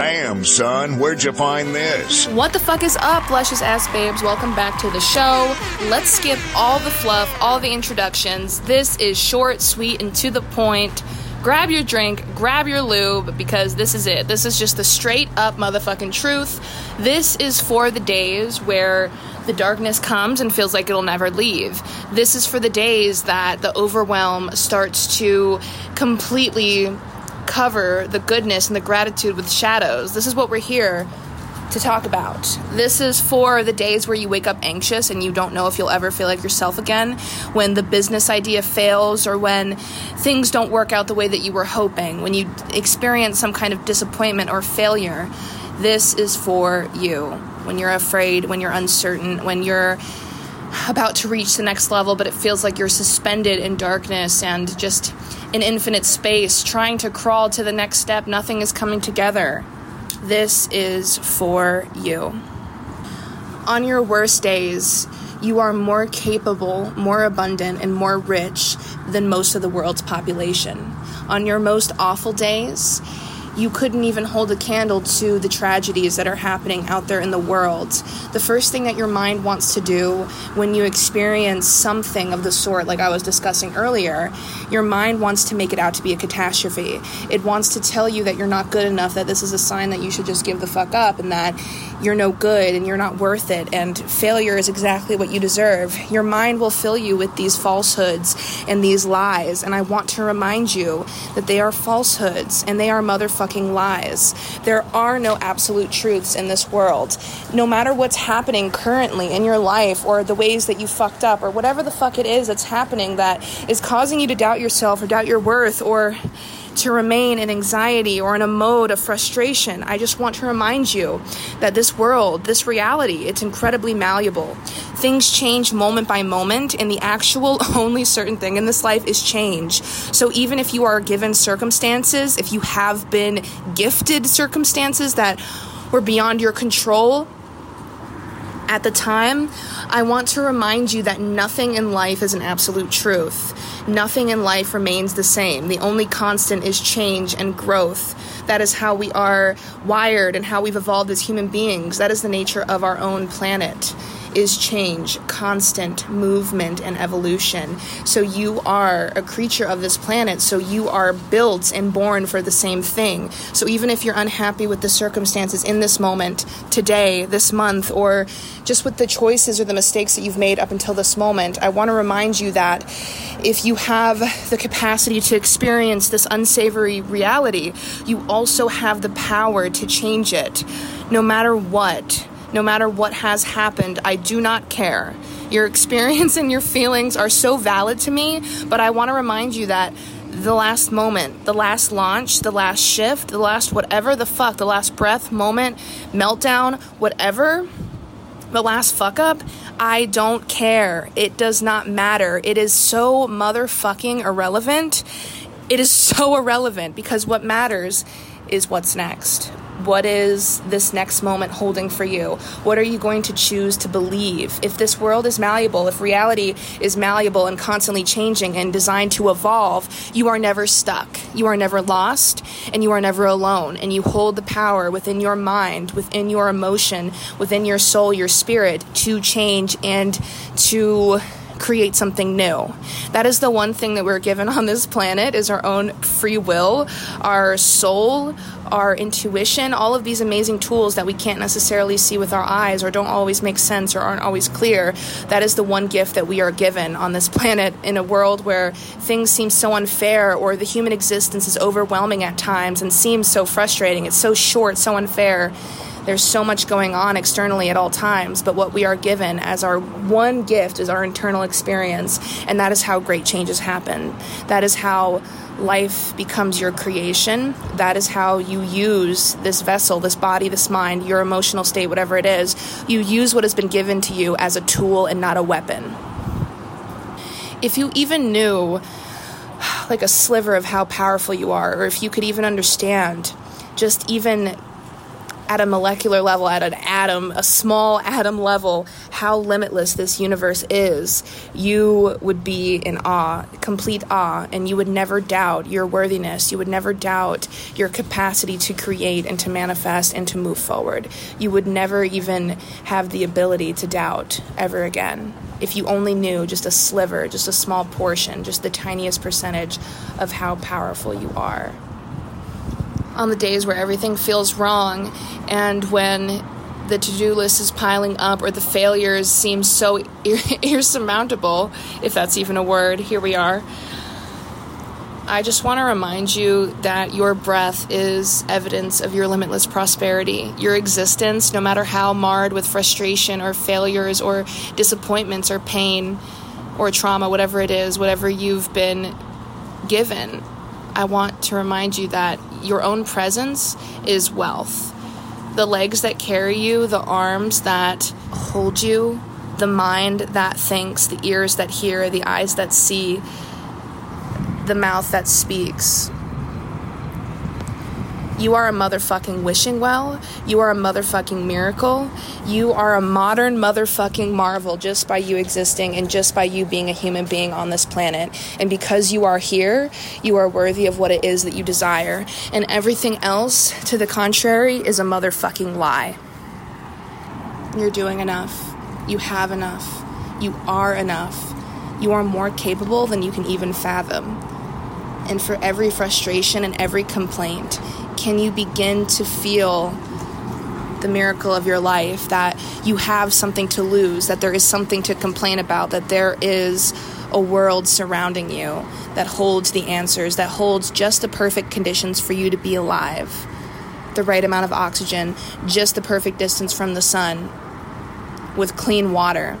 Damn, son, where'd you find this? What the fuck is up, luscious ass babes? Welcome back to the show. Let's skip all the fluff, all the introductions. This is short, sweet, and to the point. Grab your drink, grab your lube, because this is it. This is just the straight up motherfucking truth. This is for the days where the darkness comes and feels like it'll never leave. This is for the days that the overwhelm starts to completely cover the goodness and the gratitude with shadows. This is what we're here to talk about. This is for the days where you wake up anxious and you don't know if you'll ever feel like yourself again, when the business idea fails or when things don't work out the way that you were hoping, when you experience some kind of disappointment or failure. This is for you. When you're afraid, when you're uncertain, when you're about to reach the next level, but it feels like you're suspended in darkness and just in infinite space, trying to crawl to the next step. Nothing is coming together. This is for you. On your worst days, you are more capable, more abundant, and more rich than most of the world's population. On your most awful days, you couldn't even hold a candle to the tragedies that are happening out there in the world. The first thing that your mind wants to do when you experience something of the sort, like I was discussing earlier, your mind wants to make it out to be a catastrophe. It wants to tell you that you're not good enough, that this is a sign that you should just give the fuck up, and that you're no good and you're not worth it, and failure is exactly what you deserve. Your mind will fill you with these falsehoods and these lies, and I want to remind you that they are falsehoods and they are motherfucking lies. There are no absolute truths in this world. No matter what's happening currently in your life or the ways that you fucked up or whatever the fuck it is that's happening that is causing you to doubt yourself or doubt your worth or to remain in anxiety or in a mode of frustration. I just want to remind you that this world, this reality, it's incredibly malleable. Things change moment by moment, and the actual only certain thing in this life is change. So even if you are given circumstances, if you have been gifted circumstances that were beyond your control, at the time, I want to remind you that nothing in life is an absolute truth. Nothing in life remains the same. The only constant is change and growth. That is how we are wired and how we've evolved as human beings. That is the nature of our own planet is change, constant movement, and evolution. So you are a creature of this planet, so you are built and born for the same thing. So even if you're unhappy with the circumstances in this moment, today, this month, or just with the choices or the mistakes that you've made up until this moment, I want to remind you that if you have the capacity to experience this unsavory reality, you also have the power to change it, no matter what no matter what has happened, I do not care. Your experience and your feelings are so valid to me, but I want to remind you that the last moment, the last launch, the last shift, the last whatever the fuck, the last breath, moment, meltdown, whatever, the last fuck up, I don't care. It does not matter. It is so motherfucking irrelevant. It is so irrelevant because what matters is what's next. What is this next moment holding for you? What are you going to choose to believe? If this world is malleable, if reality is malleable and constantly changing and designed to evolve, you are never stuck. You are never lost and you are never alone. And you hold the power within your mind, within your emotion, within your soul, your spirit to change and to create something new. That is the one thing that we're given on this planet is our own free will, our soul, our intuition, all of these amazing tools that we can't necessarily see with our eyes or don't always make sense or aren't always clear. That is the one gift that we are given on this planet in a world where things seem so unfair or the human existence is overwhelming at times and seems so frustrating. It's so short, so unfair. There's so much going on externally at all times, but what we are given as our one gift is our internal experience, and that is how great changes happen. That is how life becomes your creation. That is how you use this vessel, this body, this mind, your emotional state, whatever it is. You use what has been given to you as a tool and not a weapon. If you even knew like a sliver of how powerful you are, or if you could even understand just even at a molecular level, at an atom, a small atom level, how limitless this universe is, you would be in awe, complete awe, and you would never doubt your worthiness. You would never doubt your capacity to create and to manifest and to move forward. You would never even have the ability to doubt ever again. If you only knew just a sliver, just a small portion, just the tiniest percentage of how powerful you are on the days where everything feels wrong and when the to-do list is piling up or the failures seem so insurmountable if that's even a word here we are I just want to remind you that your breath is evidence of your limitless prosperity. Your existence, no matter how marred with frustration or failures or disappointments or pain or trauma, whatever it is, whatever you've been given, I want to remind you that your own presence is wealth. The legs that carry you, the arms that hold you, the mind that thinks, the ears that hear, the eyes that see, the mouth that speaks. You are a motherfucking wishing well. You are a motherfucking miracle. You are a modern motherfucking marvel just by you existing and just by you being a human being on this planet. And because you are here, you are worthy of what it is that you desire. And everything else, to the contrary, is a motherfucking lie. You're doing enough. You have enough. You are enough. You are more capable than you can even fathom. And for every frustration and every complaint, can you begin to feel the miracle of your life that you have something to lose, that there is something to complain about, that there is a world surrounding you that holds the answers, that holds just the perfect conditions for you to be alive, the right amount of oxygen, just the perfect distance from the sun, with clean water,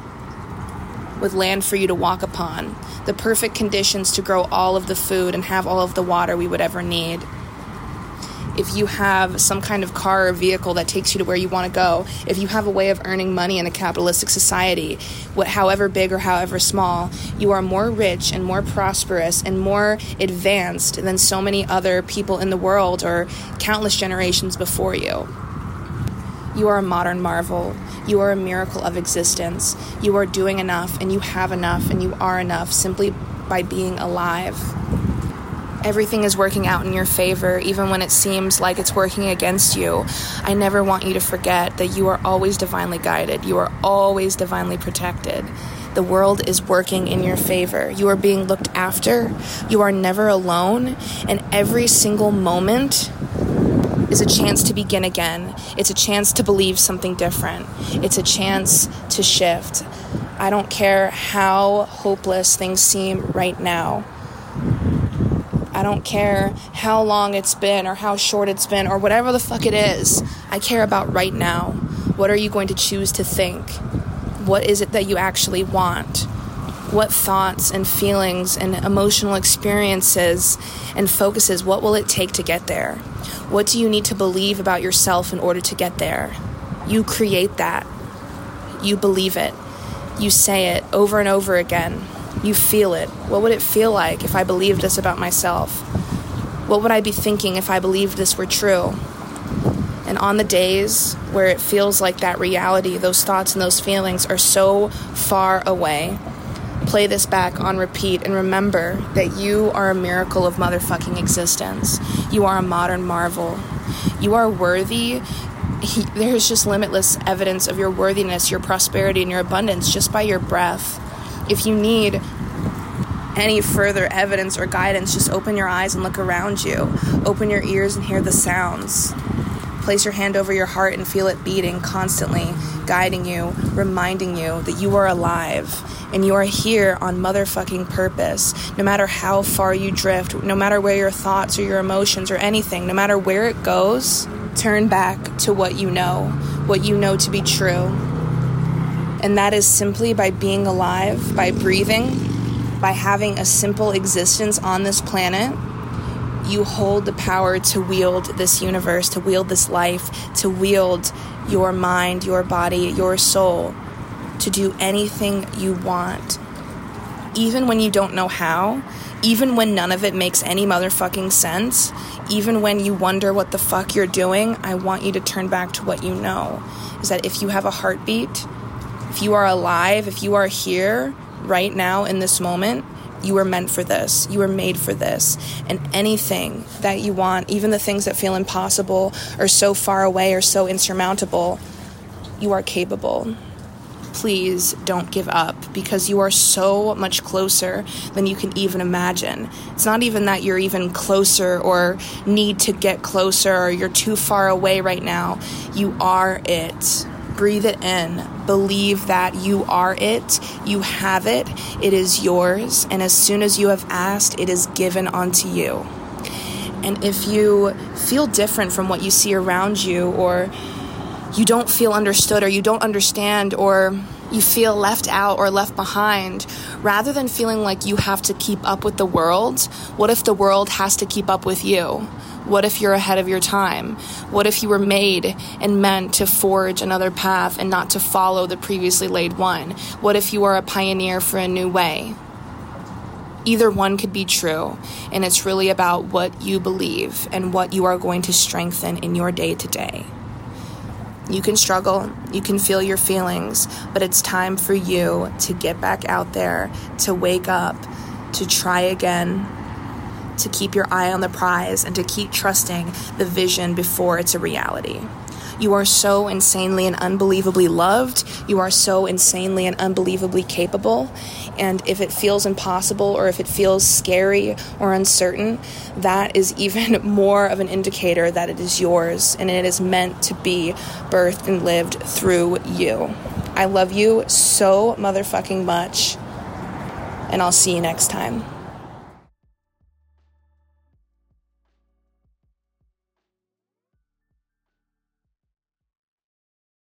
with land for you to walk upon, the perfect conditions to grow all of the food and have all of the water we would ever need if you have some kind of car or vehicle that takes you to where you want to go, if you have a way of earning money in a capitalistic society, what, however big or however small, you are more rich and more prosperous and more advanced than so many other people in the world or countless generations before you. You are a modern marvel. You are a miracle of existence. You are doing enough and you have enough and you are enough simply by being alive everything is working out in your favor, even when it seems like it's working against you. I never want you to forget that you are always divinely guided, you are always divinely protected. The world is working in your favor. You are being looked after. You are never alone. And every single moment is a chance to begin again. It's a chance to believe something different. It's a chance to shift. I don't care how hopeless things seem right now. I don't care how long it's been or how short it's been or whatever the fuck it is. I care about right now. What are you going to choose to think? What is it that you actually want? What thoughts and feelings and emotional experiences and focuses, what will it take to get there? What do you need to believe about yourself in order to get there? You create that. You believe it. You say it over and over again. You feel it. What would it feel like if I believed this about myself? What would I be thinking if I believed this were true? And on the days where it feels like that reality, those thoughts and those feelings are so far away, play this back on repeat and remember that you are a miracle of motherfucking existence. You are a modern marvel. You are worthy. There's just limitless evidence of your worthiness, your prosperity, and your abundance just by your breath if you need any further evidence or guidance, just open your eyes and look around you. Open your ears and hear the sounds. Place your hand over your heart and feel it beating constantly, guiding you, reminding you that you are alive and you are here on motherfucking purpose. No matter how far you drift, no matter where your thoughts or your emotions or anything, no matter where it goes, turn back to what you know, what you know to be true and that is simply by being alive, by breathing, by having a simple existence on this planet. You hold the power to wield this universe, to wield this life, to wield your mind, your body, your soul, to do anything you want. even when you don't know how, even when none of it makes any motherfucking sense, even when you wonder what the fuck you're doing, I want you to turn back to what you know. Is that if you have a heartbeat, if you are alive, if you are here right now in this moment, you were meant for this. You were made for this. And anything that you want, even the things that feel impossible or so far away or so insurmountable, you are capable. Please don't give up because you are so much closer than you can even imagine. It's not even that you're even closer or need to get closer or you're too far away right now. You are it breathe it in. Believe that you are it, you have it, it is yours, and as soon as you have asked, it is given unto you. And if you feel different from what you see around you, or you don't feel understood, or you don't understand, or you feel left out or left behind, rather than feeling like you have to keep up with the world, what if the world has to keep up with you? What if you're ahead of your time? What if you were made and meant to forge another path and not to follow the previously laid one? What if you are a pioneer for a new way? Either one could be true, and it's really about what you believe and what you are going to strengthen in your day to day. You can struggle, you can feel your feelings, but it's time for you to get back out there, to wake up, to try again, to keep your eye on the prize and to keep trusting the vision before it's a reality. You are so insanely and unbelievably loved. You are so insanely and unbelievably capable. And if it feels impossible or if it feels scary or uncertain, that is even more of an indicator that it is yours and it is meant to be birthed and lived through you. I love you so motherfucking much. And I'll see you next time.